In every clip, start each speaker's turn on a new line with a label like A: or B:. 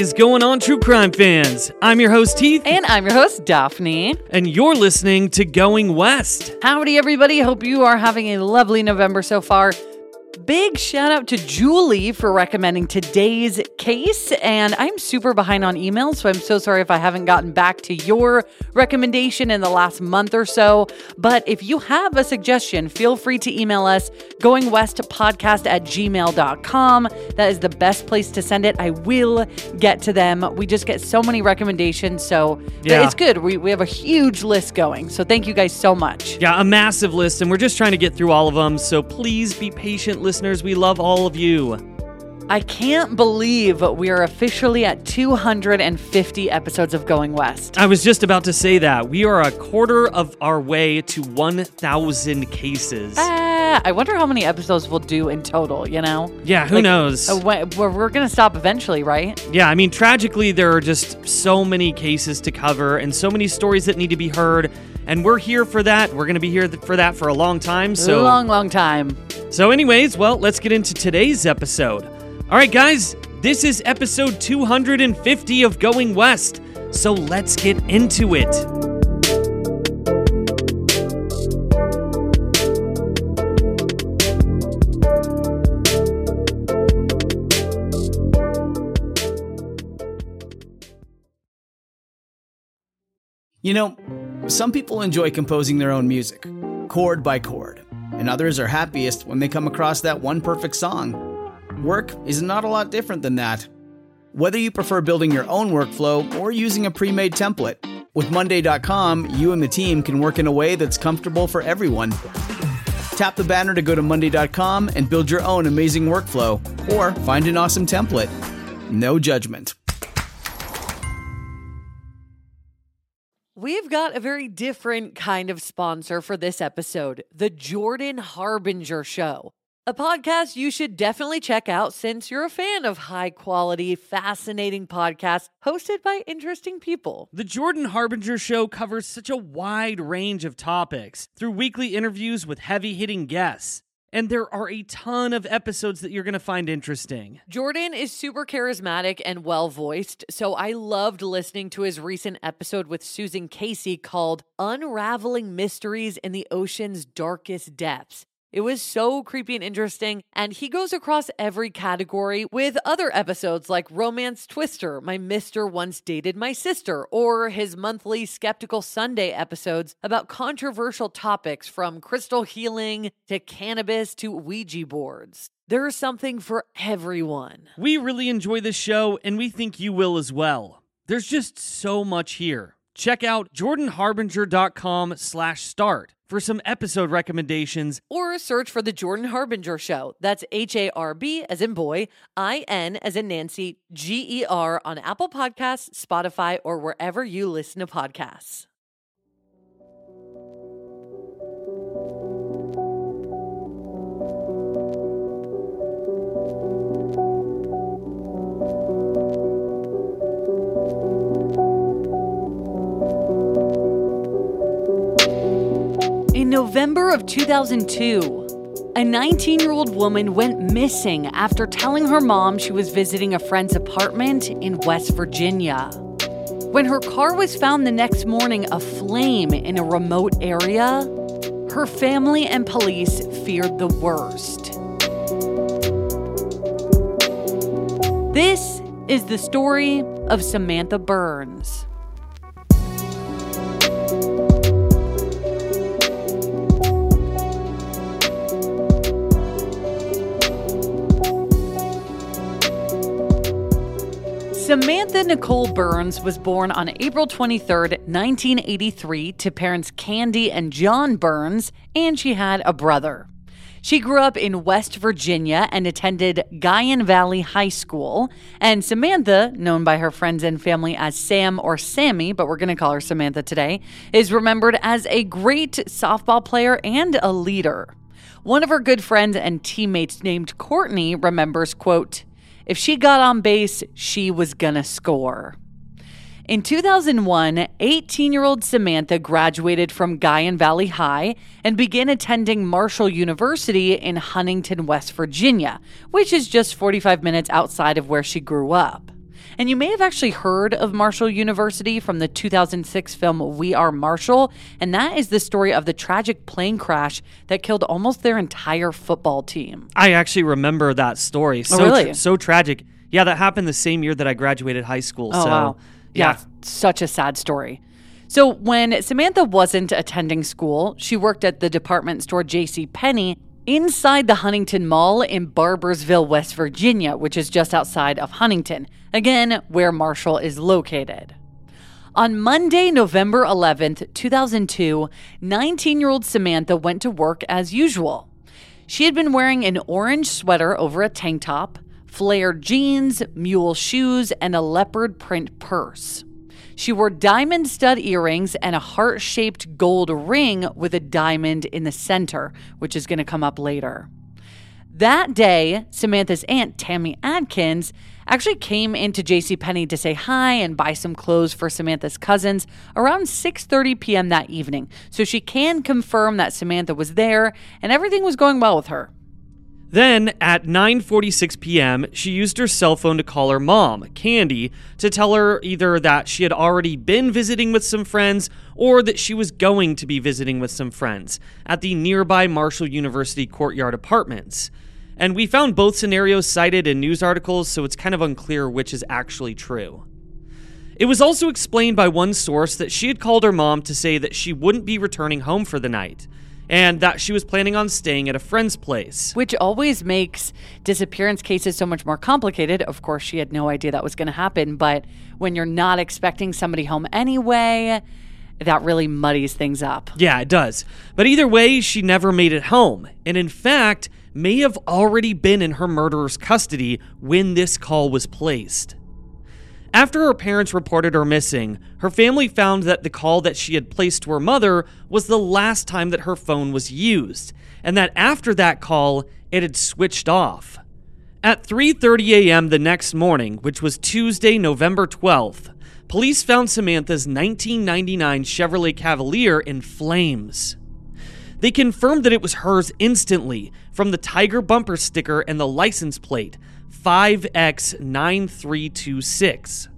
A: is going on, true crime fans? I'm your host, Heath.
B: And I'm your host, Daphne.
A: And you're listening to Going West.
B: Howdy, everybody. Hope you are having a lovely November so far. Big shout out to Julie for recommending today's case. And I'm super behind on emails, so I'm so sorry if I haven't gotten back to your recommendation in the last month or so. But if you have a suggestion, feel free to email us goingwestpodcast at gmail.com. That is the best place to send it. I will get to them. We just get so many recommendations, so
A: Yeah.
B: it's good. We, we have a huge list going. So thank you guys so much.
A: Yeah, a massive list, and we're just trying to get through all of them, so please be patient, listeners. We love all of you.
B: I can't believe we are officially at 250 episodes of Going West.
A: I was just about to say that. We are a quarter of our way to 1,000 cases.
B: Ah, I wonder how many episodes we'll do in total, you know?
A: Yeah, who
B: Like,
A: knows?
B: Uh, We're, we're going to stop eventually, right?
A: Yeah, I mean, tragically, there are just so many cases to cover and so many stories that need to be heard. And we're here for that. We're going to be here for that for a long time. So,
B: long, long time.
A: so, anyways, well, let's get into today's episode. All right, guys, this is episode 250 of Going West. So let's get into it.
C: You know, some people enjoy composing their own music, chord by chord, and others are happiest when they come across that one perfect song. Work is not a lot different than that. Whether you prefer building your own workflow or using a pre made template, with Monday.com, you and the team can work in a way that's comfortable for everyone. Tap the banner to go to Monday.com and build your own amazing workflow, or find an awesome template. No judgment.
B: We've got a very different kind of sponsor for this episode the Jordan Harbinger Show. A podcast you should definitely check out since you're a fan of high quality, fascinating podcasts hosted by interesting people.
A: The Jordan Harbinger Show covers such a wide range of topics through weekly interviews with heavy hitting guests. And there are a ton of episodes that you're going to find interesting.
B: Jordan is super charismatic and well voiced, so I loved listening to his recent episode with Susan Casey called Unraveling Mysteries in the Ocean's Darkest Depths. It was so creepy and interesting, and he goes across every category with other episodes like Romance Twister, My Mister Once Dated My Sister, or his monthly Skeptical Sunday episodes about controversial topics from crystal healing to cannabis to Ouija boards. There's something for everyone.
A: We really enjoy this show, and we think you will as well. There's just so much here. Check out jordanharbinger.com slash start for some episode recommendations.
B: Or search for The Jordan Harbinger Show. That's H A R B as in boy, I N as in Nancy, G E R on Apple Podcasts, Spotify, or wherever you listen to podcasts. November of 2002, a 19 year old woman went missing after telling her mom she was visiting a friend's apartment in West Virginia. When her car was found the next morning aflame in a remote area, her family and police feared the worst. This is the story of Samantha Burns. Samantha Nicole Burns was born on April 23, 1983, to parents Candy and John Burns, and she had a brother. She grew up in West Virginia and attended Guyan Valley High School. And Samantha, known by her friends and family as Sam or Sammy, but we're going to call her Samantha today, is remembered as a great softball player and a leader. One of her good friends and teammates named Courtney remembers, quote, if she got on base, she was gonna score. In 2001, 18 year old Samantha graduated from Guyan Valley High and began attending Marshall University in Huntington, West Virginia, which is just 45 minutes outside of where she grew up. And you may have actually heard of Marshall University from the 2006 film We Are Marshall. And that is the story of the tragic plane crash that killed almost their entire football team.
A: I actually remember that story.
B: Oh,
A: So,
B: really?
A: tra- so tragic. Yeah, that happened the same year that I graduated high school.
B: Oh,
A: so,
B: wow.
A: yeah.
B: such a sad story. So when Samantha wasn't attending school, she worked at the department store J.C. Penney inside the Huntington Mall in Barboursville, West Virginia, which is just outside of Huntington, again, where Marshall is located. On Monday, November 11th, 2002, 19 year old Samantha went to work as usual. She had been wearing an orange sweater over a tank top, flared jeans, mule shoes, and a leopard print purse. She wore diamond stud earrings and a heart shaped gold ring with a diamond in the center, which is going to come up later. That day, Samantha's aunt, Tammy Adkins, actually came into JCPenney to say hi and buy some clothes for Samantha's cousins around 6:30 p.m. that evening. So she can confirm that Samantha was there and everything was going well with her.
A: Then at 9:46 p.m., she used her cell phone to call her mom, Candy, to tell her either that she had already been visiting with some friends or that she was going to be visiting with some friends at the nearby Marshall University Courtyard Apartments. And we found both scenarios cited in news articles, so it's kind of unclear which is actually true. It was also explained by one source that she had called her mom to say that she wouldn't be returning home for the night and that she was planning on staying at a friend's place.
B: Which always makes disappearance cases so much more complicated. Of course, she had no idea that was going to happen, but when you're not expecting somebody home anyway, that really muddies things up.
A: Yeah, it does. But either way, she never made it home, and in fact, may have already been in her murderer's custody when this call was placed. After her parents reported her missing, her family found that the call that she had placed to her mother was the last time that her phone was used, and that after that call, it had switched off. At 3:30 a.m. the next morning, which was Tuesday, November 12th, police found Samantha's 1999 Chevrolet Cavalier in flames. They confirmed that it was hers instantly from the Tiger bumper sticker and the license plate 5X9326.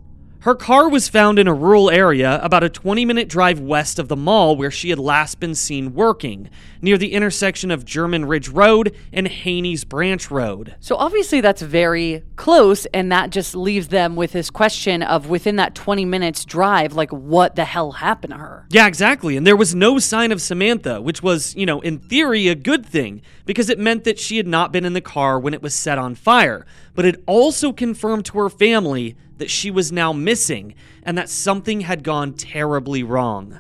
A: Her car was found in a rural area about a 20 minute drive west of the mall where she had last been seen working, near the intersection of German Ridge Road and Haney's Branch Road.
B: So obviously that's very close, and that just leaves them with this question of within that 20 minutes drive, like what the hell happened to her?
A: Yeah, exactly. And there was no sign of Samantha, which was, you know, in theory a good thing because it meant that she had not been in the car when it was set on fire. But it also confirmed to her family that she was now missing and that something had gone terribly wrong.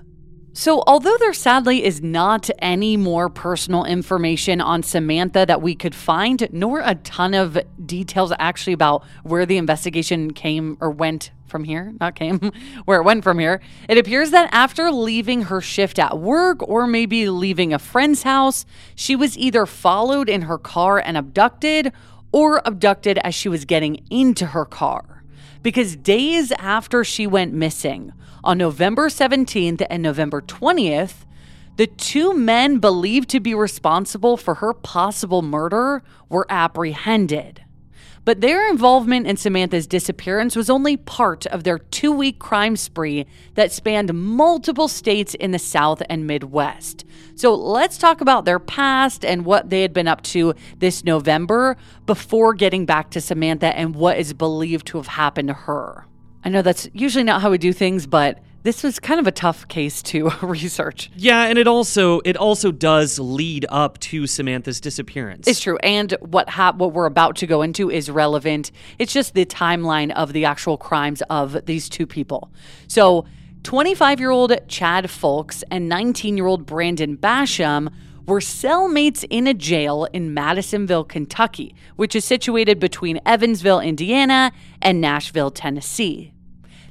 B: So, although there sadly is not any more personal information on Samantha that we could find, nor a ton of details actually about where the investigation came or went from here, not came, where it went from here, it appears that after leaving her shift at work or maybe leaving a friend's house, she was either followed in her car and abducted or abducted as she was getting into her car. Because days after she went missing, on November 17th and November 20th, the two men believed to be responsible for her possible murder were apprehended. But their involvement in Samantha's disappearance was only part of their two week crime spree that spanned multiple states in the South and Midwest. So let's talk about their past and what they had been up to this November before getting back to Samantha and what is believed to have happened to her. I know that's usually not how we do things, but this was kind of a tough case to research.
A: Yeah, and it also it also does lead up to Samantha's disappearance.
B: It's true, and what hap- what we're about to go into is relevant. It's just the timeline of the actual crimes of these two people. So, 25 year old Chad Fulks and 19 year old Brandon Basham were cellmates in a jail in Madisonville, Kentucky, which is situated between Evansville, Indiana, and Nashville, Tennessee.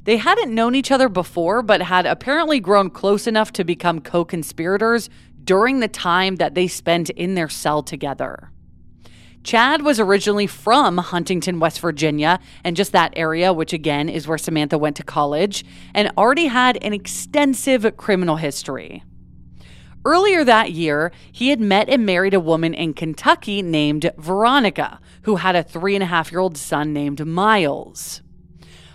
B: They hadn't known each other before, but had apparently grown close enough to become co conspirators during the time that they spent in their cell together. Chad was originally from Huntington, West Virginia, and just that area, which again is where Samantha went to college, and already had an extensive criminal history. Earlier that year, he had met and married a woman in Kentucky named Veronica, who had a three and a half year old son named Miles.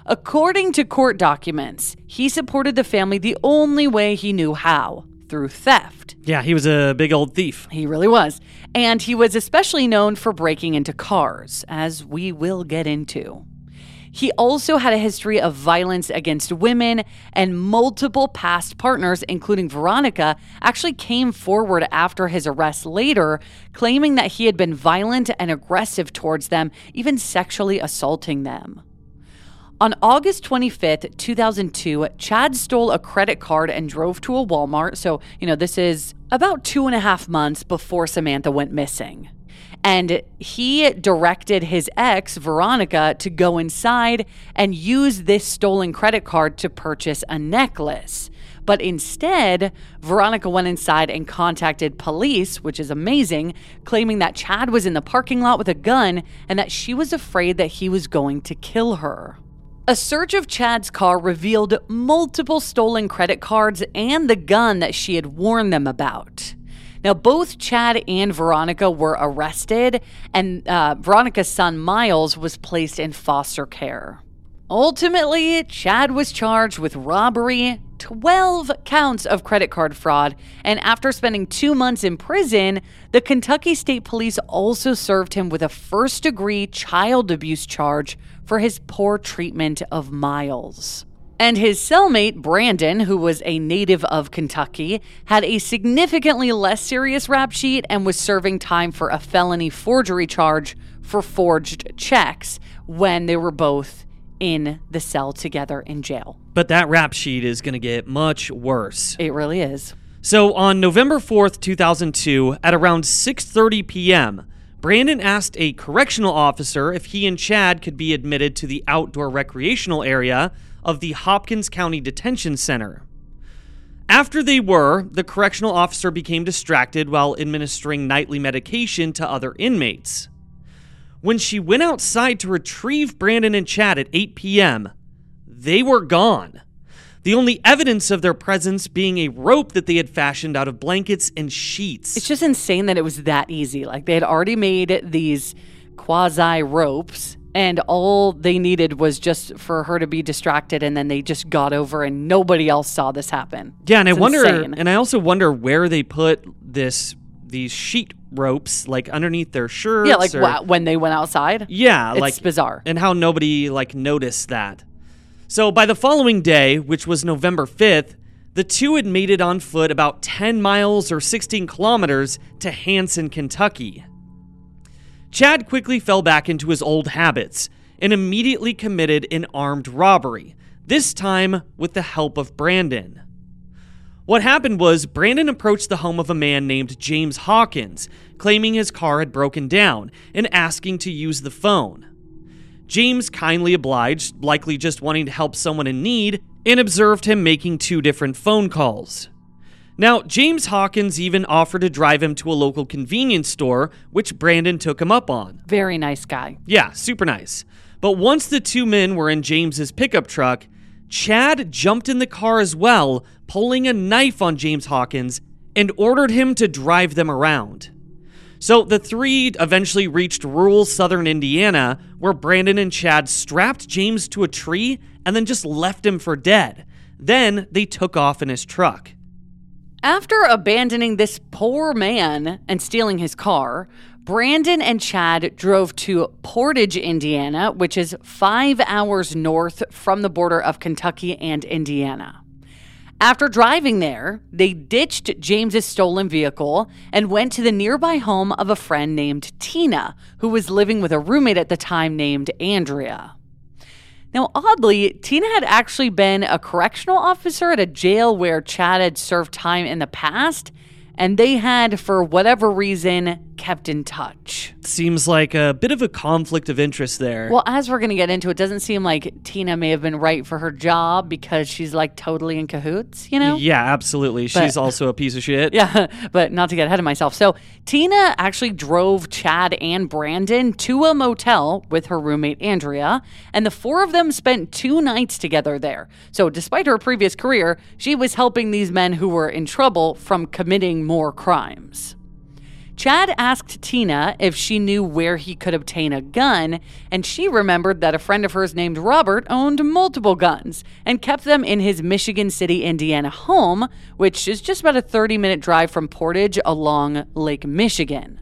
B: According to court documents, he supported the family the only way he knew how through theft.
A: Yeah, he was a big old thief.
B: He really was. And he was especially known for breaking into cars, as we will get into. He also had a history of violence against women, and multiple past partners, including Veronica, actually came forward after his arrest later, claiming that he had been violent and aggressive towards them, even sexually assaulting them. On August 25th, 2002, Chad stole a credit card and drove to a Walmart. So, you know, this is about two and a half months before Samantha went missing. And he directed his ex, Veronica, to go inside and use this stolen credit card to purchase a necklace. But instead, Veronica went inside and contacted police, which is amazing, claiming that Chad was in the parking lot with a gun and that she was afraid that he was going to kill her. A search of Chad's car revealed multiple stolen credit cards and the gun that she had warned them about. Now, both Chad and Veronica were arrested, and uh, Veronica's son Miles was placed in foster care. Ultimately, Chad was charged with robbery, 12 counts of credit card fraud, and after spending two months in prison, the Kentucky State Police also served him with a first degree child abuse charge for his poor treatment of Miles. And his cellmate, Brandon, who was a native of Kentucky, had a significantly less serious rap sheet and was serving time for a felony forgery charge for forged checks when they were both in the cell together in jail.
A: But that rap sheet is going to get much worse.
B: It really is.
A: So on November 4th, 2002, at around 6:30 p.m., Brandon asked a correctional officer if he and Chad could be admitted to the outdoor recreational area of the Hopkins County Detention Center. After they were, the correctional officer became distracted while administering nightly medication to other inmates. When she went outside to retrieve Brandon and Chad at 8 p.m., they were gone. The only evidence of their presence being a rope that they had fashioned out of blankets and sheets.
B: It's just insane that it was that easy. Like they had already made these quasi ropes and all they needed was just for her to be distracted and then they just got over and nobody else saw this happen
A: yeah and
B: it's
A: i wonder
B: insane.
A: and i also wonder where they put this these sheet ropes like underneath their shirts
B: yeah like
A: or,
B: wha- when they went outside?
A: Yeah
B: it's
A: like
B: bizarre.
A: and how nobody like noticed that. So by the following day which was november 5th the two had made it on foot about 10 miles or 16 kilometers to hanson kentucky. Chad quickly fell back into his old habits and immediately committed an armed robbery, this time with the help of Brandon. What happened was Brandon approached the home of a man named James Hawkins, claiming his car had broken down and asking to use the phone. James kindly obliged, likely just wanting to help someone in need, and observed him making two different phone calls. Now, James Hawkins even offered to drive him to a local convenience store, which Brandon took him up on.
B: very nice guy
A: Yeah, super nice. But once the two men were in James's pickup truck, Chad jumped in the car as well, pulling a knife on James Hawkins and ordered him to drive them around. So the three eventually reached rural southern Indiana, where Brandon and Chad strapped James to a tree and then just left him for dead. Then they took off in his truck.
B: After abandoning this poor man and stealing his car, Brandon and Chad drove to Portage, Indiana, which is five hours north from the border of Kentucky and Indiana. After driving there, they ditched James's stolen vehicle and went to the nearby home of a friend named Tina, who was living with a roommate at the time named Andrea. Now, oddly, Tina had actually been a correctional officer at a jail where Chad had served time in the past, and they had, for whatever reason, kept in touch.
A: Seems like a bit of a conflict of interest there.
B: Well, as we're going to get into, it doesn't seem like Tina may have been right for her job because she's like totally in cahoots, you know?
A: yeah, absolutely. She's also a piece of shit.
B: Yeah, but not to get ahead of myself. So, Tina actually drove Chad and Brandon to a motel with her roommate Andrea, and the four of them spent two nights together there. So, despite her previous career, she was helping these men who were in trouble from committing more crimes. Chad asked Tina if she knew where he could obtain a gun, and she remembered that a friend of hers named Robert owned multiple guns and kept them in his Michigan City, Indiana home, which is just about a 30 minute drive from Portage along Lake Michigan.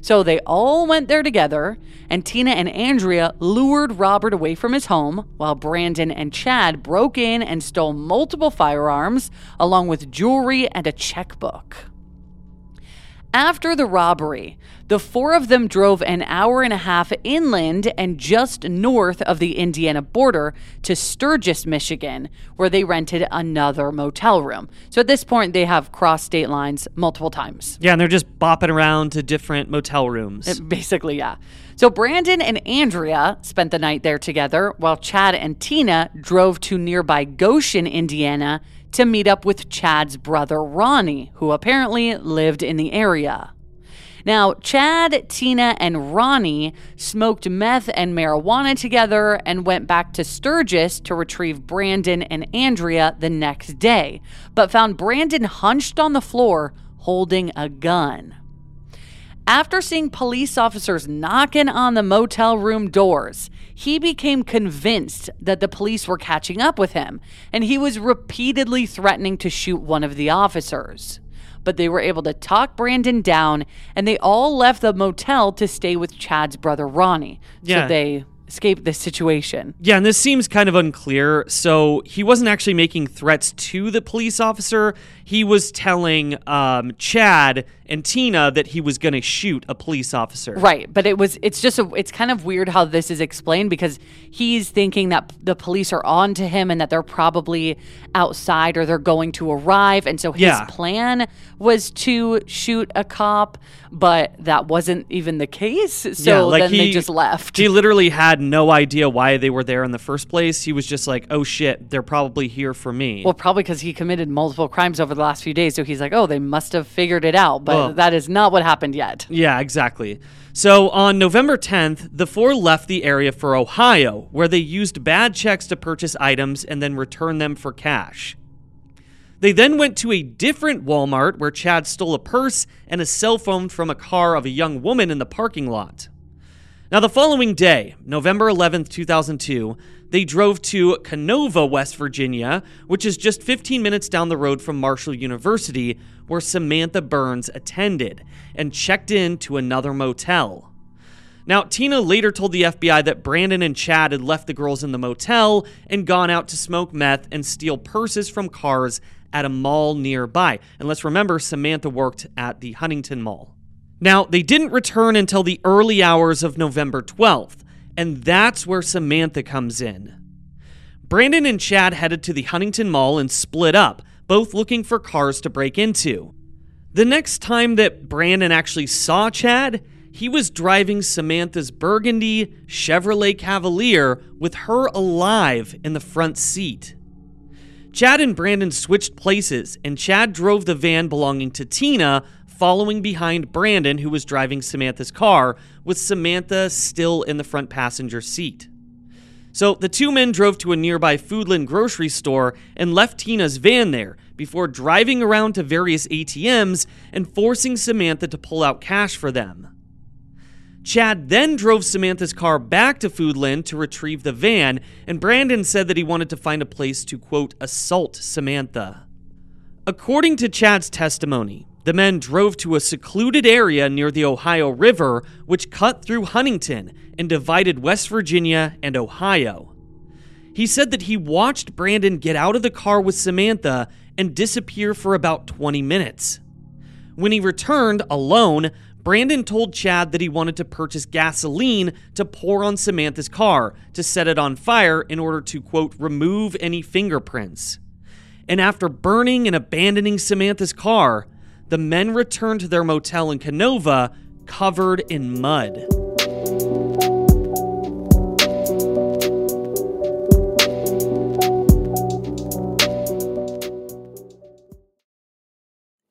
B: So they all went there together, and Tina and Andrea lured Robert away from his home while Brandon and Chad broke in and stole multiple firearms, along with jewelry and a checkbook. After the robbery, the four of them drove an hour and a half inland and just north of the Indiana border to Sturgis, Michigan, where they rented another motel room. So at this point, they have crossed state lines multiple times.
A: Yeah, and they're just bopping around to different motel rooms.
B: Basically, yeah. So Brandon and Andrea spent the night there together, while Chad and Tina drove to nearby Goshen, Indiana to meet up with Chad's brother Ronnie, who apparently lived in the area. Now, Chad, Tina, and Ronnie smoked meth and marijuana together and went back to Sturgis to retrieve Brandon and Andrea the next day, but found Brandon hunched on the floor holding a gun. After seeing police officers knocking on the motel room doors, he became convinced that the police were catching up with him, and he was repeatedly threatening to shoot one of the officers. But they were able to talk Brandon down, and they all left the motel to stay with Chad's brother Ronnie.
A: Yeah.
B: So they escape this situation.
A: Yeah, and this seems kind of unclear. So he wasn't actually making threats to the police officer. He was telling um, Chad and Tina that he was going to shoot a police officer.
B: Right, but it was it's just a, it's kind of weird how this is explained because he's thinking that the police are on to him and that they're probably outside or they're going to arrive and so his
A: Yeah.
B: plan was to shoot a cop, but that wasn't even the case. So then they just left.
A: He literally had no idea why they were there in the first place. He was just like, "Oh shit, they're probably here for me."
B: well, probably because he committed multiple crimes over the last few days, so he's like, "Oh, they must have figured it out," but
A: Well- Oh.
B: that is not what happened yet.
A: Yeah, exactly. So on November 10th, the four left the area for Ohio, where they used bad checks to purchase items and then return them for cash. They then went to a different Walmart where Chad stole a purse and a cell phone from a car of a young woman in the parking lot. Now, the following day, November 11th, 2002, they drove to Kenova, West Virginia, which is just 15 minutes down the road from Marshall University, where Samantha Burns attended, and checked in to another motel. Now, Tina later told the FBI that Brandon and Chad had left the girls in the motel and gone out to smoke meth and steal purses from cars at a mall nearby. And let's remember, Samantha worked at the Huntington Mall. Now, they didn't return until the early hours of November 12th, and that's where Samantha comes in. Brandon and Chad headed to the Huntington Mall and split up, both looking for cars to break into. The next time that Brandon actually saw Chad, he was driving Samantha's burgundy Chevrolet Cavalier with her alive in the front seat. Chad and Brandon switched places, and Chad drove the van belonging to Tina, following behind Brandon, who was driving Samantha's car, with Samantha still in the front passenger seat. So the two men drove to a nearby Foodland grocery store and left Tina's van there before driving around to various ATMs and forcing Samantha to pull out cash for them. Chad then drove Samantha's car back to Foodland to retrieve the van, and Brandon said that he wanted to find a place to, quote, assault Samantha. According to Chad's testimony, the men drove to a secluded area near the Ohio River, which cut through Huntington and divided West Virginia and Ohio. He said that he watched Brandon get out of the car with Samantha and disappear for about 20 minutes. When he returned alone, Brandon told Chad that he wanted to purchase gasoline to pour on Samantha's car to set it on fire in order to, quote, remove any fingerprints. And after burning and abandoning Samantha's car, the men returned to their motel in Kenova covered in mud.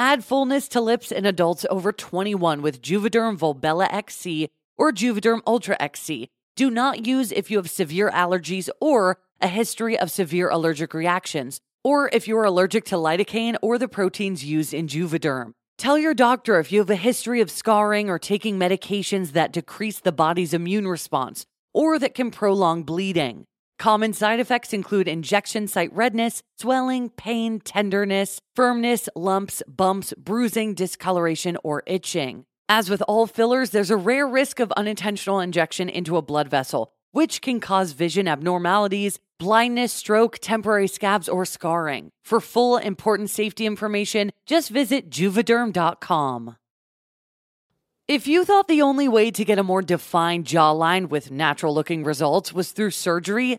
B: Add fullness to lips in adults over 21 with Juvederm Volbella XC or Juvederm Ultra XC. Do not use if you have severe allergies or a history of severe allergic reactions, or if you are allergic to lidocaine or the proteins used in Juvederm. Tell your doctor if you have a history of scarring or taking medications that decrease the body's immune response or that can prolong bleeding. Common side effects include injection site redness, swelling, pain, tenderness, firmness, lumps, bumps, bruising, discoloration, or itching. As with all fillers, there's a rare risk of unintentional injection into a blood vessel, which can cause vision abnormalities, blindness, stroke, temporary scabs, or scarring. For full important safety information, just visit juvederm.com. If you thought the only way to get a more defined jawline with natural looking results was through surgery,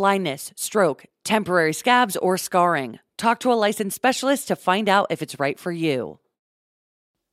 B: blindness, stroke, temporary scabs, or scarring. Talk to a licensed specialist to find out if it's right for you.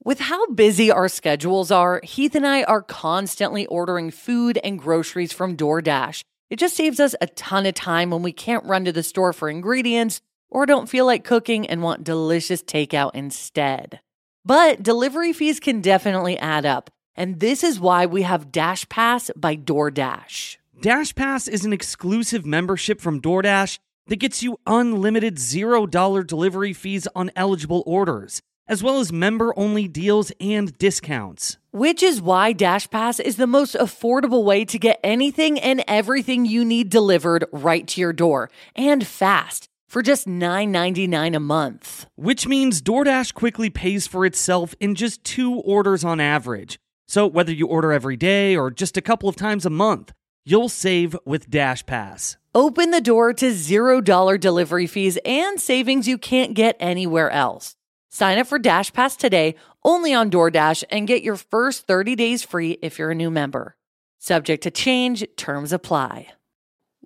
B: With how busy our schedules are, Heath and I are constantly ordering food and groceries from DoorDash. It just saves us a ton of time when we can't run to the store for ingredients or don't feel like cooking and want delicious takeout instead. But delivery fees can definitely add up. And this is why we have Dash Pass by DoorDash.
A: Dash Pass is an exclusive membership from DoorDash that gets you unlimited $0 delivery fees on eligible orders, as well as member only deals and discounts.
B: Which is why Dash Pass is the most affordable way to get anything and everything you need delivered right to your door and fast for just $9.99 a month.
A: Which means DoorDash quickly pays for itself in just two orders on average. So, whether you order every day or just a couple of times a month, you'll save with Dash Pass.
B: Open the door to $0 delivery fees and savings you can't get anywhere else. Sign up for Dash Pass today only on DoorDash and get your first 30 days free if you're a new member. Subject to change, terms apply.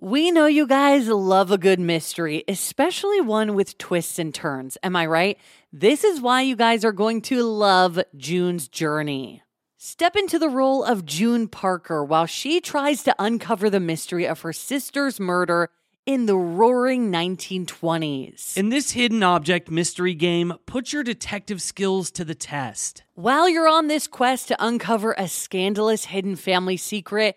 B: We know you guys love a good mystery, especially one with twists and turns. Am I right? This is why you guys are going to love June's journey. Step into the role of June Parker while she tries to uncover the mystery of her sister's murder in the roaring 1920s.
A: In this hidden object mystery game, put your detective skills to the test.
B: While you're on this quest to uncover a scandalous hidden family secret,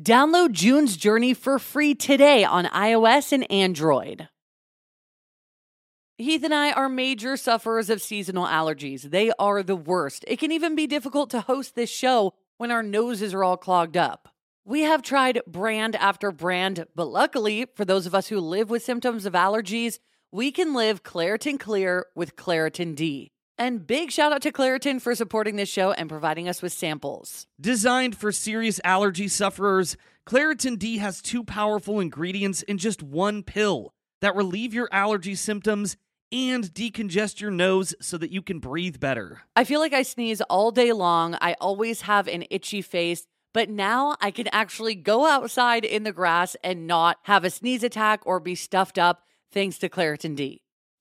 B: Download June's Journey for free today on iOS and Android. Heath and I are major sufferers of seasonal allergies. They are the worst. It can even be difficult to host this show when our noses are all clogged up. We have tried brand after brand, but luckily, for those of us who live with symptoms of allergies, we can live Claritin Clear with Claritin D. And big shout out to Claritin for supporting this show and providing us with samples.
A: Designed for serious allergy sufferers, Claritin D has two powerful ingredients in just one pill that relieve your allergy symptoms and decongest your nose so that you can breathe better.
B: I feel like I sneeze all day long. I always have an itchy face, but now I can actually go outside in the grass and not have a sneeze attack or be stuffed up thanks to Claritin D.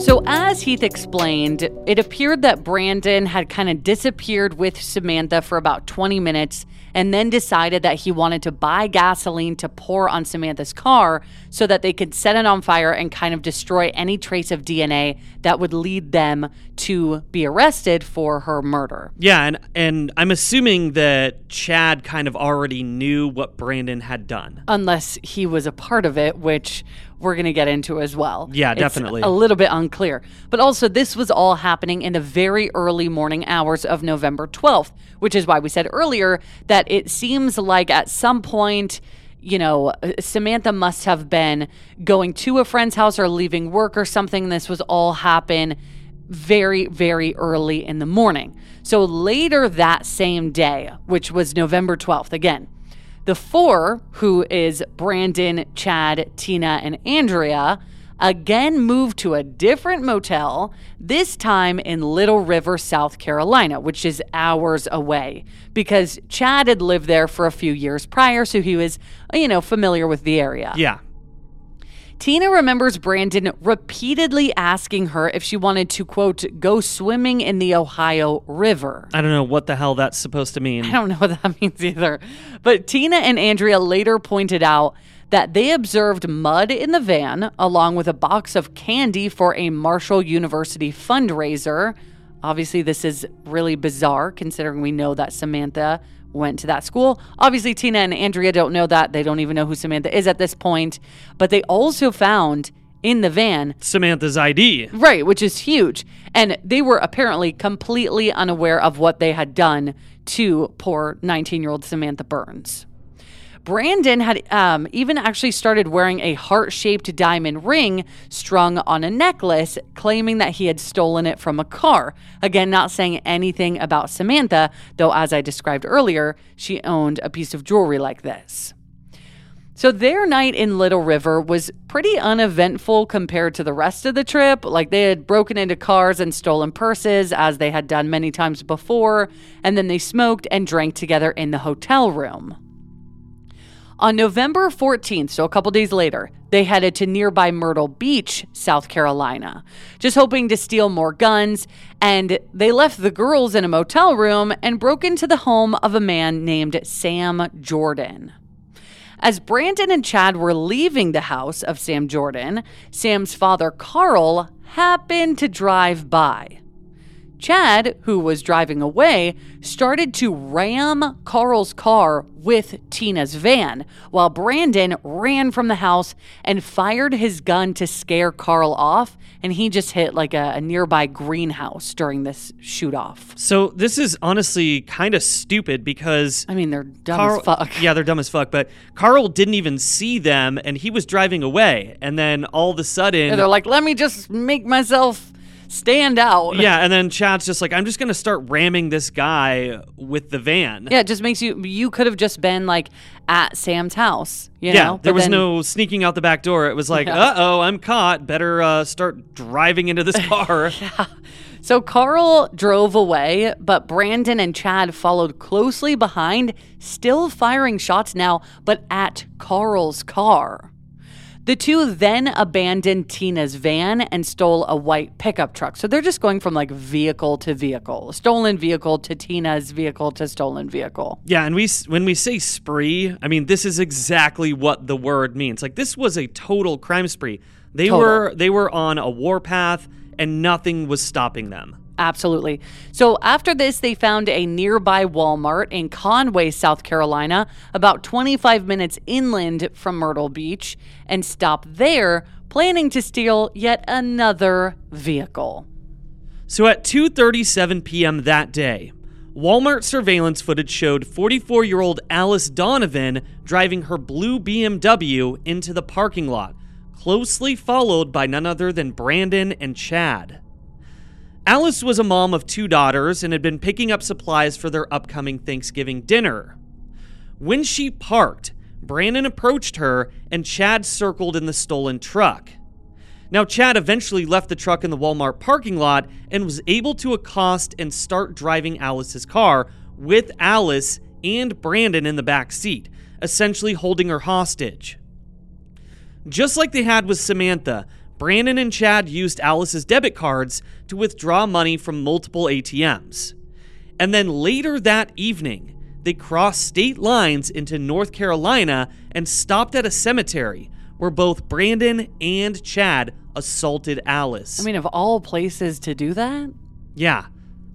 B: So so, as Heath explained, it appeared that Brandon had kind of disappeared with Samantha for about 20 minutes and then decided that he wanted to buy gasoline to pour on Samantha's car so that they could set it on fire and kind of destroy any trace of DNA that would lead them to be arrested for her murder.
A: Yeah, and and I'm assuming that Chad kind of already knew what Brandon had done.
B: Unless he was a part of it, which we're going to get into as well.
A: Yeah,
B: It's
A: definitely.
B: a little bit unclear. But also, this was all happening in the very early morning hours of November 12th, which is why we said earlier that it seems like at some point, you know, Samantha must have been going to a friend's house or leaving work or something. This was all happen very, very early in the morning. So later that same day, which was November 12th, again, the four, who is Brandon, Chad, Tina, and Andrea, again moved to a different motel, this time in Little River, South Carolina, which is hours away, because Chad had lived there for a few years prior, so he was, you know, familiar with the area.
A: Yeah.
B: Tina remembers Brandon repeatedly asking her if she wanted to, quote, go swimming in the Ohio River.
A: I don't know what the hell that's supposed to mean.
B: I don't know what that means either. But Tina and Andrea later pointed out that they observed mud in the van along with a box of candy for a Marshall University fundraiser. Obviously, this is really bizarre considering we know that Samantha went to that school. Obviously, Tina and Andrea don't know that. They don't even know who Samantha is at this point. But they also found in the van
A: Samantha's ID.
B: Right, which is huge. And they were apparently completely unaware of what they had done to poor 19 year old Samantha Burns. Brandon had um, even actually started wearing a heart shaped diamond ring strung on a necklace, claiming that he had stolen it from a car. Again, not saying anything about Samantha, though, as I described earlier, she owned a piece of jewelry like this. So their night in Little River was pretty uneventful compared to the rest of the trip. Like they had broken into cars and stolen purses, as they had done many times before, and then they smoked and drank together in the hotel room. On November 14th, so a couple days later, they headed to nearby Myrtle Beach, South Carolina, just hoping to steal more guns. And they left the girls in a motel room and broke into the home of a man named Sam Jordan. As Brandon and Chad were leaving the house of Sam Jordan, Sam's father, Carl, happened to drive by. Chad, who was driving away, started to ram Carl's car with Tina's van, while Brandon ran from the house and fired his gun to scare Carl off, and he just hit like a, a nearby greenhouse during this shoot off.
A: So this is honestly kind of stupid because
B: I mean, they're dumb
A: Carl,
B: as fuck.
A: Yeah, they're dumb as fuck. But Carl didn't even see them, and he was driving away. And then all of a sudden,
B: And they're like, let me just make myself stand out.
A: yeah, and then Chad's just like, I'm just gonna start ramming this guy with the van.
B: Yeah, it just makes you. You could have just been like at Sam's house. You
A: Yeah,
B: know?
A: there
B: But
A: was
B: then-
A: no sneaking out the back door. It was like,
B: Yeah.
A: uh oh, I'm caught. Better uh, start driving into this car.
B: So Carl drove away, but Brandon and Chad followed closely behind, still firing shots now, but at Carl's car. The two then abandoned Tina's van and stole a white pickup truck. So they're just going from like vehicle to vehicle, stolen vehicle to Tina's vehicle to stolen vehicle.
A: Yeah, and we when we say spree, I mean this is exactly what the word means. Like this was a total crime spree. They
B: Total.
A: were they were on a warpath and nothing was stopping them.
B: Absolutely. So after this, they found a nearby Walmart in Conway, South Carolina, about 25 minutes inland from Myrtle Beach, and stopped there, planning to steal yet another vehicle.
A: So at 2:37 p.m. that day, Walmart surveillance footage showed 44 year old Alice Donovan driving her blue BMW into the parking lot, closely followed by none other than Brandon and Chad. Alice was a mom of two daughters and had been picking up supplies for their upcoming Thanksgiving dinner. When she parked, Brandon approached her and Chad circled in the stolen truck. Now, Chad eventually left the truck in the Walmart parking lot and was able to accost and start driving Alice's car with Alice and Brandon in the back seat, essentially holding her hostage. Just like they had with Samantha, Brandon and Chad used Alice's debit cards to withdraw money from multiple ATMs. And then later that evening, they crossed state lines into North Carolina and stopped at a cemetery where both Brandon and Chad assaulted Alice.
B: I mean, of all places to do that,
A: yeah.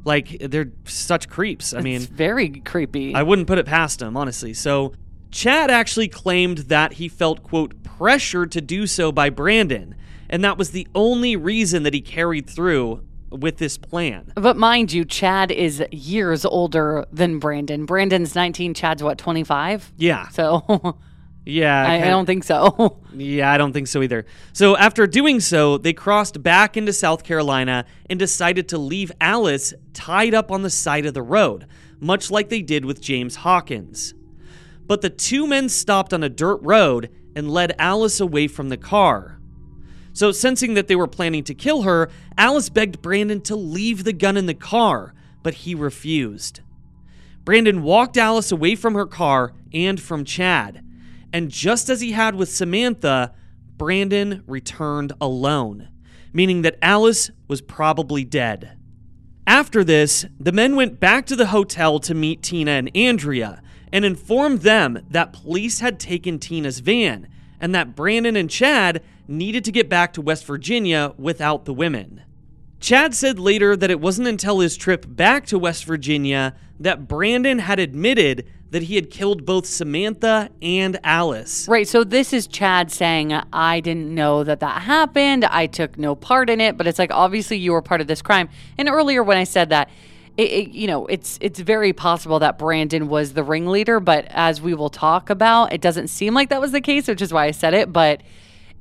A: Like they're such creeps. I mean,
B: it's very creepy.
A: I wouldn't put it past them, honestly. So, Chad actually claimed that he felt, quote, pressured to do so by Brandon, and that was the only reason that he carried through with this plan.
B: but mind you, Chad is years older than Brandon. Brandon's 19, Chad's what, 25?
A: Yeah.
B: So
A: Yeah.
B: I, I don't think so.
A: Yeah, I don't think so either. So after doing so, they crossed back into South Carolina and decided to leave Alice tied up on the side of the road, much like they did with James Hawkins. But the two men stopped on a dirt road and led Alice away from the car. So, sensing that they were planning to kill her, Alice begged Brandon to leave the gun in the car, but he refused. Brandon walked Alice away from her car and from Chad. And just as he had with Samantha, Brandon returned alone, meaning that Alice was probably dead. After this, the men went back to the hotel to meet Tina and Andrea and informed them that police had taken Tina's van and that Brandon and Chad needed to get back to West Virginia without the women. Chad said later that it wasn't until his trip back to West Virginia that Brandon had admitted that he had killed both Samantha and Alice.
B: Right. So this is Chad saying, I didn't know that that happened. I took no part in it. But it's like, obviously, you were part of this crime. And earlier, when I said that, it, it, you know, it's it's very possible that Brandon was the ringleader. But as we will talk about, it doesn't seem like that was the case, which is why I said it. But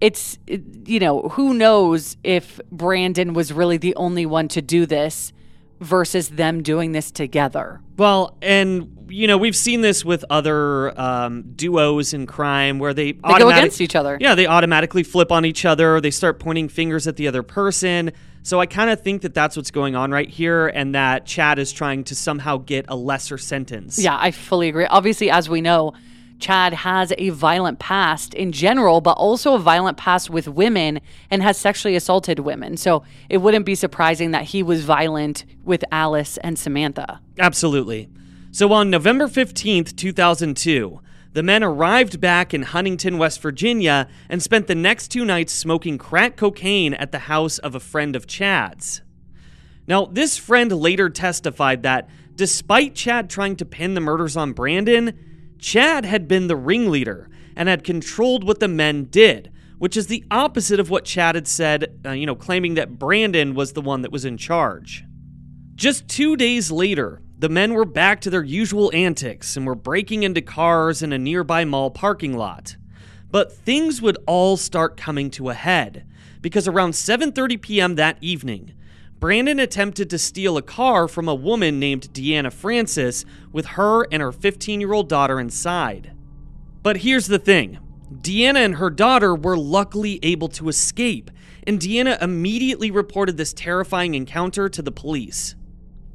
B: it's, you know, who knows if Brandon was really the only one to do this versus them doing this together.
A: Well, and you know we've seen this with other um, duos in crime where they
B: They go against each other.
A: Yeah, they automatically flip on each other. They start pointing fingers at the other person. So I kind of think that that's what's going on right here, and that Chad is trying to somehow get a lesser sentence.
B: Yeah, I fully agree. Obviously, as we know, Chad has a violent past in general, but also a violent past with women and has sexually assaulted women. So it wouldn't be surprising that he was violent with Alice and Samantha.
A: Absolutely. So on November 15th, 2002, the men arrived back in Huntington, West Virginia, and spent the next two nights smoking crack cocaine at the house of a friend of Chad's. Now, this friend later testified that despite Chad trying to pin the murders on Brandon, Chad had been the ringleader and had controlled what the men did, which is the opposite of what Chad had said, uh, you know, claiming that Brandon was the one that was in charge. Just two days later, the men were back to their usual antics and were breaking into cars in a nearby mall parking lot. But things would all start coming to a head because around 7:30 p.m. that evening, Brandon attempted to steal a car from a woman named Deanna Francis with her and her 15-year-old daughter inside. But here's the thing. Deanna and her daughter were luckily able to escape, and Deanna immediately reported this terrifying encounter to the police.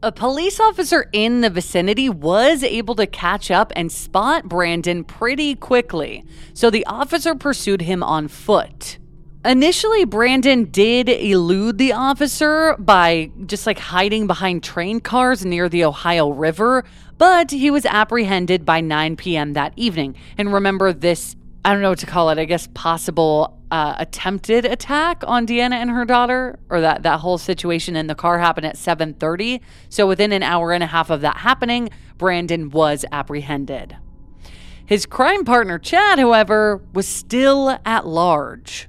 B: A police officer in the vicinity was able to catch up and spot Brandon pretty quickly, so the officer pursued him on foot. Initially, Brandon did elude the officer by just like hiding behind train cars near the Ohio River, but he was apprehended by 9 p.m. that evening. And remember, this I don't know what to call it. I guess possible uh, attempted attack on Deanna and her daughter, or that that whole situation in the car happened at 7:30. So within an hour and a half of that happening, Brandon was apprehended. His crime partner Chad, however, was still at large.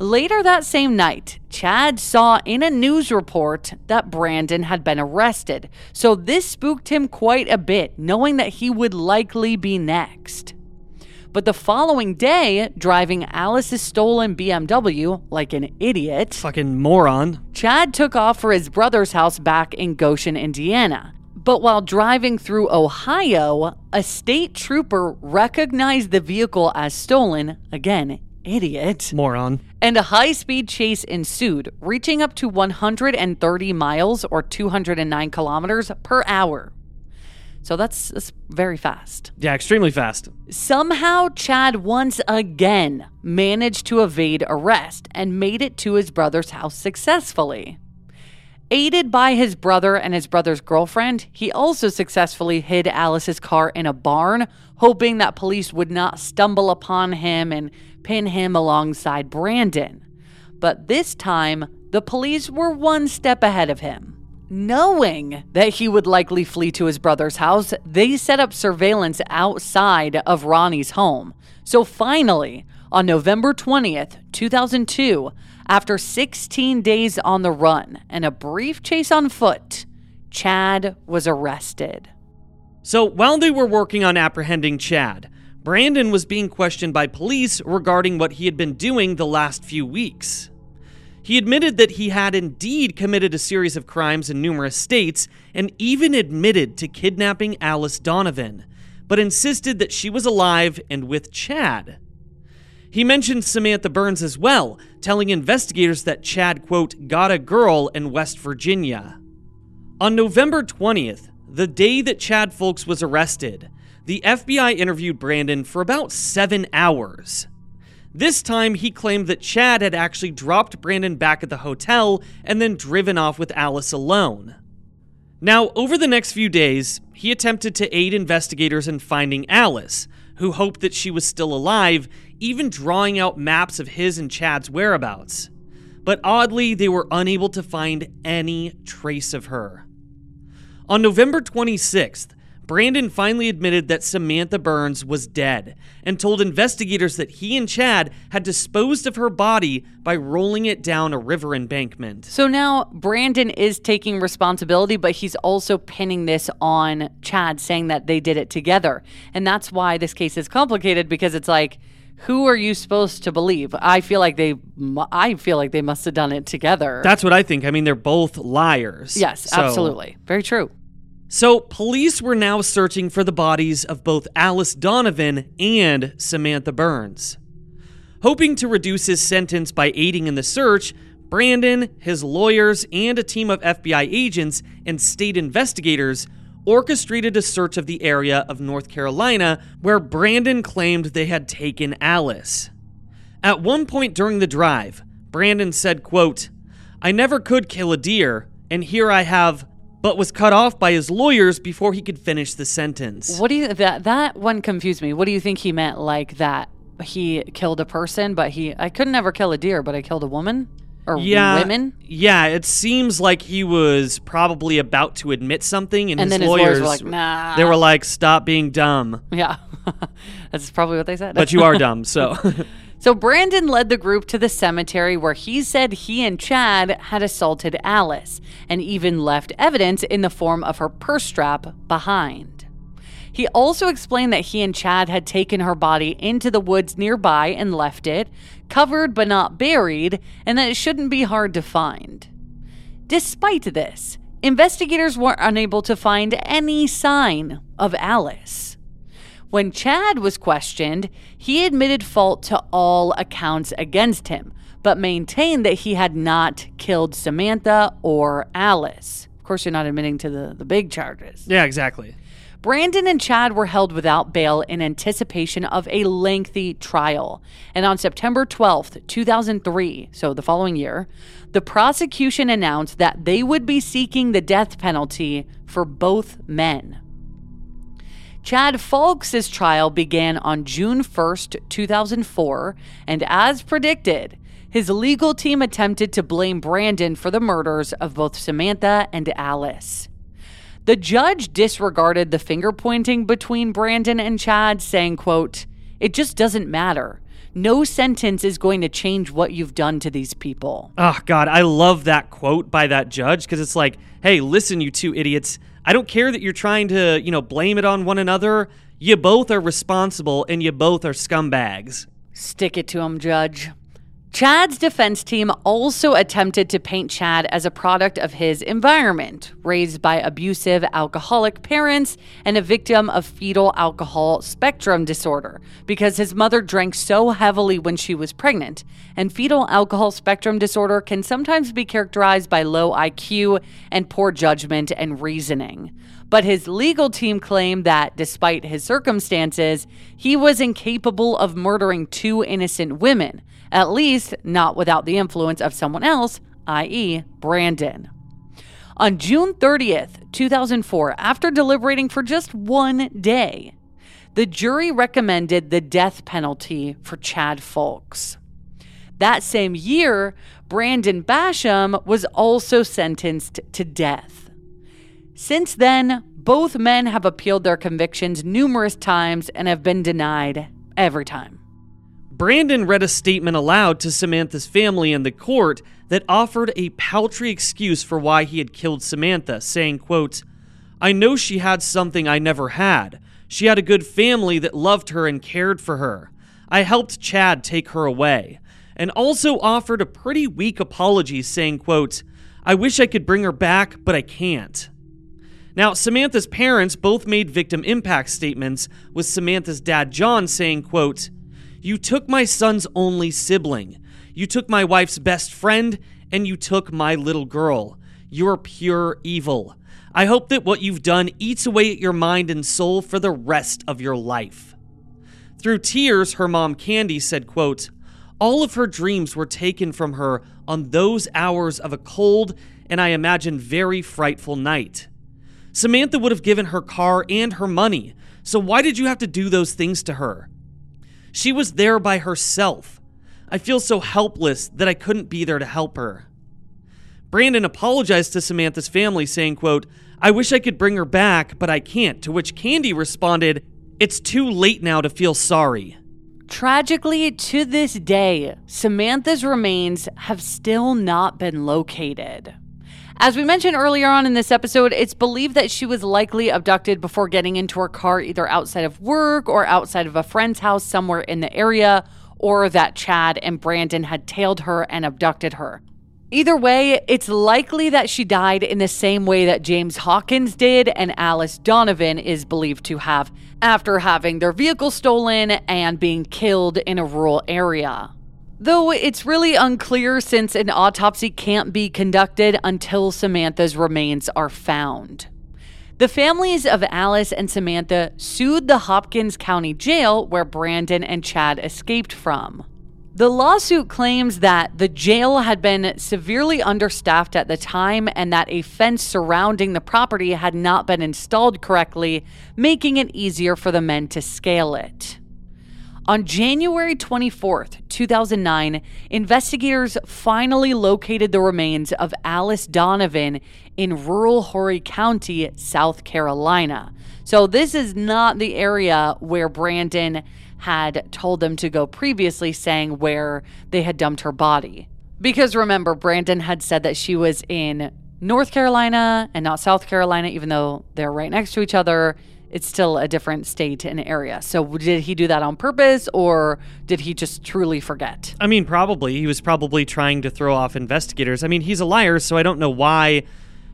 B: Later that same night, Chad saw in a news report that Brandon had been arrested, so this spooked him quite a bit, knowing that he would likely be next. But the following day, driving Alice's stolen BMW like an idiot,
A: Fucking moron.
B: Chad took off for his brother's house back in Goshen, Indiana. But while driving through Ohio, a state trooper recognized the vehicle as stolen. Again, idiot.
A: Moron.
B: And a high speed chase ensued, reaching up to 130 miles or 209 kilometers per hour. So that's, that's very fast.
A: Yeah, extremely fast.
B: Somehow, Chad once again managed to evade arrest and made it to his brother's house successfully. Aided by his brother and his brother's girlfriend, he also successfully hid Alice's car in a barn, hoping that police would not stumble upon him and pin him alongside Brandon. But this time, the police were one step ahead of him. Knowing that he would likely flee to his brother's house, they set up surveillance outside of Ronnie's home. So finally, on November 20th, 2002, after 16 days on the run and a brief chase on foot, Chad was arrested.
A: So while they were working on apprehending Chad, Brandon was being questioned by police regarding what he had been doing the last few weeks. He admitted that he had indeed committed a series of crimes in numerous states and even admitted to kidnapping Alice Donovan, but insisted that she was alive and with Chad. He mentioned Samantha Burns as well, telling investigators that Chad, quote, got a girl in West Virginia. On November 20th, the day that Chad Fulks was arrested, the FBI interviewed Brandon for about seven hours. This time, he claimed that Chad had actually dropped Brandon back at the hotel and then driven off with Alice alone. Now, over the next few days, he attempted to aid investigators in finding Alice, who hoped that she was still alive, even drawing out maps of his and Chad's whereabouts. But oddly, they were unable to find any trace of her. On November 26th, Brandon finally admitted that Samantha Burns was dead and told investigators that he and Chad had disposed of her body by rolling it down a river embankment.
B: So now Brandon is taking responsibility, but he's also pinning this on Chad, saying that they did it together. And that's why this case is complicated because it's like, who are you supposed to believe? I feel like they, I feel like they must have done it together.
A: That's what I think. I mean, they're both liars.
B: yes,
A: So-
B: absolutely, very true.
A: So, police were now searching for the bodies of both Alice Donovan and Samantha Burns. Hoping to reduce his sentence by aiding in the search, Brandon, his lawyers, and a team of FBI agents and state investigators orchestrated a search of the area of North Carolina where Brandon claimed they had taken Alice. At one point during the drive, Brandon said, quote, I never could kill a deer, and here I have, but was cut off by his lawyers before he could finish the sentence.
B: What do you that that one confused me? What do you think he meant? Like that he killed a person, but he I could never kill a deer, but I killed a woman or
A: yeah,
B: women.
A: Yeah, it seems like he was probably about to admit something, and,
B: And
A: his,
B: then his
A: lawyers,
B: lawyers were like, "Nah."
A: They were like, "Stop being dumb."
B: Yeah, that's probably what they said.
A: But you are dumb, so
B: So Brandon led the group to the cemetery where he said he and Chad had assaulted Alice and even left evidence in the form of her purse strap behind. He also explained that he and Chad had taken her body into the woods nearby and left it, covered but not buried, and that it shouldn't be hard to find. Despite this, investigators were unable to find any sign of Alice. When Chad was questioned, he admitted fault to all accounts against him, but maintained that he had not killed Samantha or Alice. Of course, you're not admitting to the, the big charges.
A: yeah, exactly.
B: Brandon and Chad were held without bail in anticipation of a lengthy trial. And on September 12th, 2003, so the following year, the prosecution announced that they would be seeking the death penalty for both men. Chad Fulks' trial began on June 1st, 2004, and as predicted, his legal team attempted to blame Brandon for the murders of both Samantha and Alice. The judge disregarded the finger pointing between Brandon and Chad, saying, quote, It just doesn't matter. No sentence is going to change what you've done to these people.
A: Oh, God, I love that quote by that judge because it's like, hey, listen, you two idiots. I don't care that you're trying to, you know, blame it on one another. You both are responsible and you both are scumbags.
B: Stick it to him, Judge. Chad's defense team also attempted to paint Chad as a product of his environment, raised by abusive alcoholic parents and a victim of fetal alcohol spectrum disorder, because his mother drank so heavily when she was pregnant. And fetal alcohol spectrum disorder can sometimes be characterized by low IQ and poor judgment and reasoning. But his legal team claimed that, despite his circumstances, he was incapable of murdering two innocent women at least not without the influence of someone else, i.e., Brandon. On June 30th, 2004, after deliberating for just one day, the jury recommended the death penalty for Chad Fulks. That same year, Brandon Basham was also sentenced to death. Since then, both men have appealed their convictions numerous times and have been denied every time.
A: Brandon read a statement aloud to Samantha's family in the court that offered a paltry excuse for why he had killed Samantha, saying, quote, I know she had something I never had. She had a good family that loved her and cared for her. I helped Chad take her away, and also offered a pretty weak apology, saying, quote, I wish I could bring her back, but I can't. Now, Samantha's parents both made victim impact statements, with Samantha's dad John saying, quote, you took my son's only sibling. You took my wife's best friend, and you took my little girl. You're pure evil. I hope that what you've done eats away at your mind and soul for the rest of your life. Through tears, her mom Candy said, quote, All of her dreams were taken from her on those hours of a cold and I imagine very frightful night. Samantha would have given her car and her money, so why did you have to do those things to her? She was there by herself. I feel so helpless that I couldn't be there to help her. Brandon apologized to Samantha's family, saying, quote, I wish I could bring her back, but I can't. To which Candy responded, It's too late now to feel sorry.
B: Tragically, to this day, Samantha's remains have still not been located. As we mentioned earlier on in this episode, it's believed that she was likely abducted before getting into her car either outside of work or outside of a friend's house somewhere in the area, or that Chad and Brandon had tailed her and abducted her. Either way, it's likely that she died in the same way that James Hawkins did and Alice Donovan is believed to have after having their vehicle stolen and being killed in a rural area. Though it's really unclear since an autopsy can't be conducted until Samantha's remains are found. The families of Alice and Samantha sued the Hopkins County Jail where Brandon and Chad escaped from. The lawsuit claims that the jail had been severely understaffed at the time and that a fence surrounding the property had not been installed correctly, making it easier for the men to scale it. On January 24th, 2009, investigators finally located the remains of Alice Donovan in rural Horry County, South Carolina. So, this is not the area where Brandon had told them to go previously, saying where they had dumped her body. Because remember, Brandon had said that she was in North Carolina and not South Carolina, even though they're right next to each other it's still a different state and area. So did he do that on purpose or did he just truly forget?
A: I mean, probably. He was probably trying to throw off investigators. I mean, he's a liar, so I don't know why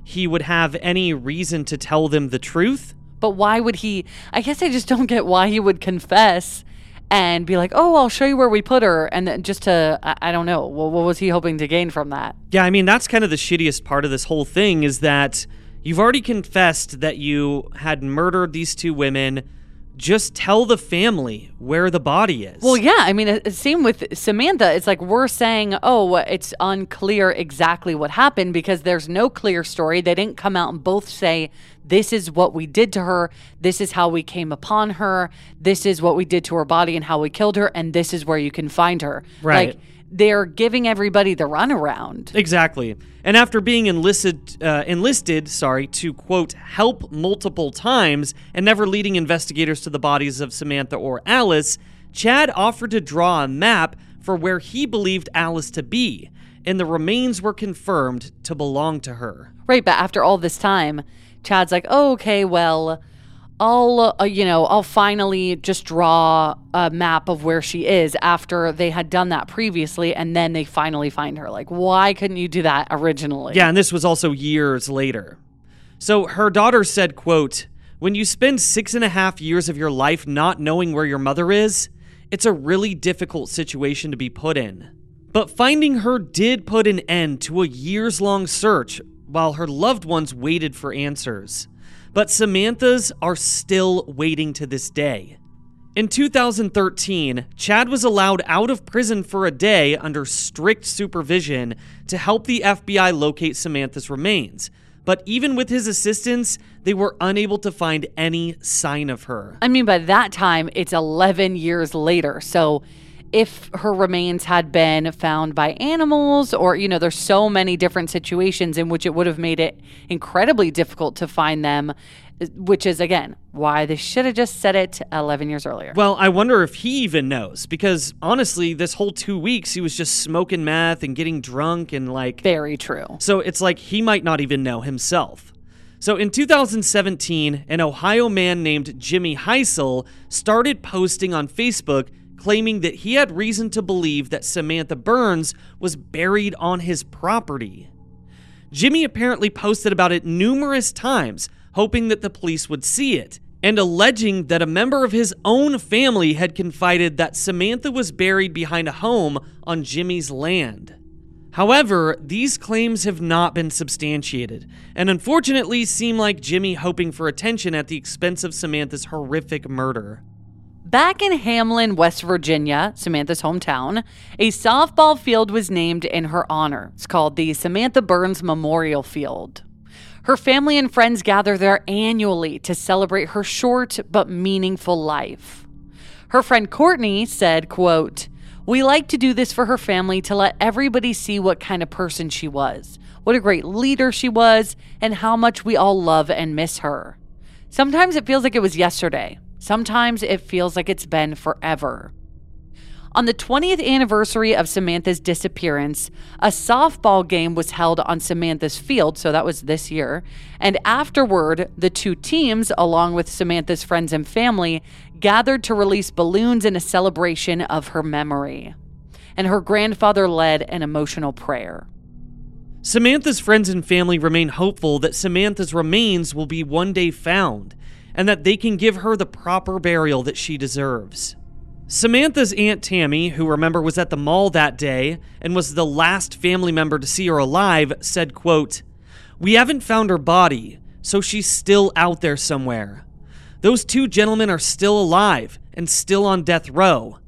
A: he would have any reason to tell them the truth.
B: But why would he? I guess I just don't get why he would confess and be like, "Oh, I'll show you where we put her," and then just to I, don't know, what was he hoping to gain from that?
A: Yeah, I mean, that's kind of the shittiest part of this whole thing is that You've already confessed that you had murdered these two women. Just tell the family where the body is.
B: Well, yeah. I mean, uh, same with Samantha. It's like we're saying, oh, it's unclear exactly what happened because there's no clear story. They didn't come out and both say, this is what we did to her. This is how we came upon her. This is what we did to her body and how we killed her. And this is where you can find her.
A: Right.
B: Like, they're giving everybody the runaround.
A: Exactly. And after being enlisted, uh, enlisted, sorry, to quote help multiple times and never leading investigators to the bodies of Samantha or Alice, Chad offered to draw a map for where he believed Alice to be, and the remains were confirmed to belong to her.
B: Right, but after all this time, Chad's like, oh, okay, well, I'll, uh, you know, I'll finally just draw a map of where she is after they had done that previously, and then they finally find her. Like, why couldn't you do that originally?
A: Yeah, and this was also years later. So her daughter said, quote, when you spend six and a half years of your life not knowing where your mother is, it's a really difficult situation to be put in. But finding her did put an end to a years long search while her loved ones waited for answers. But Samantha's are still waiting to this day. In 2013, Chad was allowed out of prison for a day under strict supervision to help the FBI locate Samantha's remains but even with his assistance, they were unable to find any sign of her.
B: I mean, by that time, it's 11 years later. So if her remains had been found by animals, or, you know, there's so many different situations in which it would have made it incredibly difficult to find them which is again why they should have just said it 11 years earlier.
A: Well, I wonder if he even knows because honestly, this whole two weeks he was just smoking meth and getting drunk and like.
B: Very true.
A: So it's like he might not even know himself. So in 2017, an Ohio man named Jimmy Heisel started posting on Facebook claiming that he had reason to believe that Samantha Burns was buried on his property. Jimmy apparently posted about it numerous times hoping that the police would see it, and alleging that a member of his own family had confided that Samantha was buried behind a home on Jimmy's land. However, these claims have not been substantiated, and unfortunately seem like Jimmy hoping for attention at the expense of Samantha's horrific murder.
B: Back in Hamlin, West Virginia, Samantha's hometown, a softball field was named in her honor. It's called the Samantha Burns Memorial Field. Her family and friends gather there annually to celebrate her short but meaningful life. Her friend Courtney said, quote, "We like to do this for her family to let everybody see what kind of person she was, what a great leader she was, and how much we all love and miss her. Sometimes it feels like it was yesterday. Sometimes it feels like it's been forever." On the 20th anniversary of Samantha's disappearance, a softball game was held on Samantha's field, so that was this year. And afterward, the two teams, along with Samantha's friends and family, gathered to release balloons in a celebration of her memory. And her grandfather led an emotional prayer.
A: Samantha's friends and family remain hopeful that Samantha's remains will be one day found and that they can give her the proper burial that she deserves. Samantha's Aunt Tammy, who remember was at the mall that day and was the last family member to see her alive, said, quote, We haven't found her body, so she's still out there somewhere. Those two gentlemen are still alive and still on death row.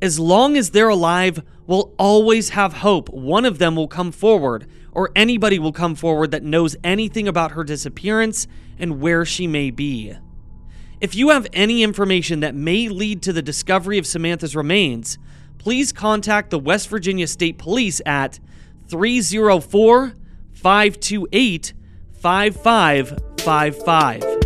A: As long as they're alive, we'll always have hope one of them will come forward, or anybody will come forward that knows anything about her disappearance and where she may be. If you have any information that may lead to the discovery of Samantha's remains, please contact the West Virginia State Police at 304 528 5555.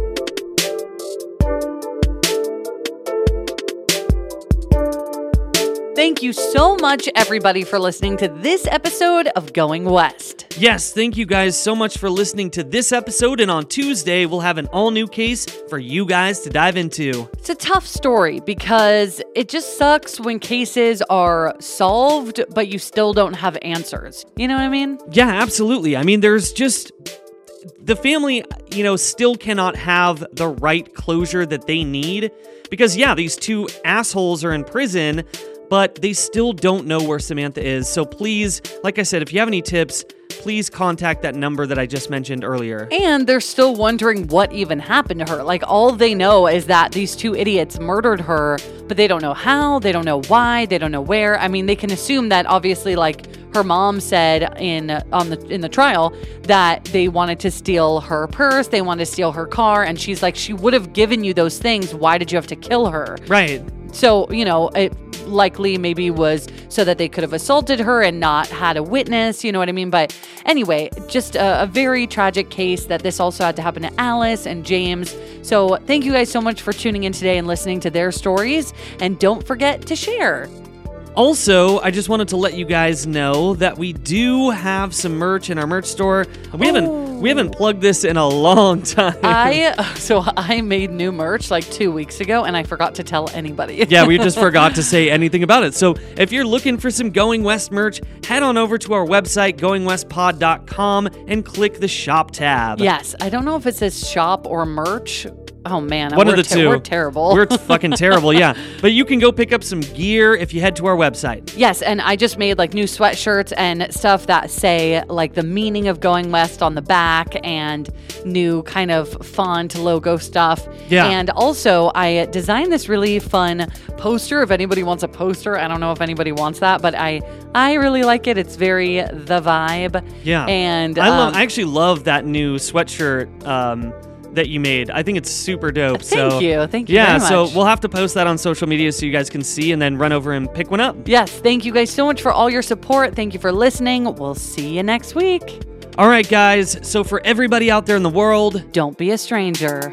B: Thank you so much, everybody, for listening to this episode of Going West.
A: Yes, thank you guys so much for listening to this episode. And on Tuesday, we'll have an all new case for you guys to dive into.
B: It's a tough story because it just sucks when cases are solved, but you still don't have answers. You know what I mean?
A: Yeah, absolutely. I mean, there's just the family, you know, still cannot have the right closure that they need because, yeah, these two assholes are in prison, but they still don't know where Samantha is. So please, like I said, if you have any tips, please contact that number that I just mentioned earlier.
B: And they're still wondering what even happened to her. Like, all they know is that these two idiots murdered her, but they don't know how, they don't know why, they don't know where. I mean, they can assume that obviously, like, her mom said in on the in the trial that they wanted to steal her purse, they wanted to steal her car, and she's like, she would have given you those things. Why did you have to kill her?
A: Right.
B: So, you know, it likely maybe was so that they could have assaulted her and not had a witness, you know what I mean? But Anyway, just a, a very tragic case that this also had to happen to Alice and James. So thank you guys so much for tuning in today and listening to their stories. And don't forget to share.
A: Also, I just wanted to let you guys know that we do have some merch in our merch store. We haven't we haven't plugged this in a long time.
B: I so I made new merch like two weeks ago, and I forgot to tell anybody.
A: yeah, we just forgot to say anything about it. So if you're looking for some Going West merch, head on over to our website, goingwestpod.com, and click the shop tab.
B: Yes, I don't know if it says shop or merch. Oh man,
A: One of the
B: ter-
A: two.
B: We're terrible.
A: We're fucking terrible, yeah. But you can go pick up some gear if you head to our website.
B: Yes, and I just made like new sweatshirts and stuff that say like the meaning of going west on the back and new kind of font logo stuff.
A: Yeah.
B: And also, I designed this really fun poster. If anybody wants a poster, I don't know if anybody wants that, but I I really like it. It's very the vibe.
A: Yeah.
B: And
A: I love
B: um,
A: I actually love that new sweatshirt um, that you made. I think it's super dope.
B: Thank
A: so
B: you. Thank you
A: Yeah, so we'll have to post that on social media so you guys can see and then run over and pick one up.
B: Yes, thank you guys so much for all your support. Thank you for listening. We'll see you next week.
A: All right, guys. So for everybody out there in the world,
B: Don't be a stranger.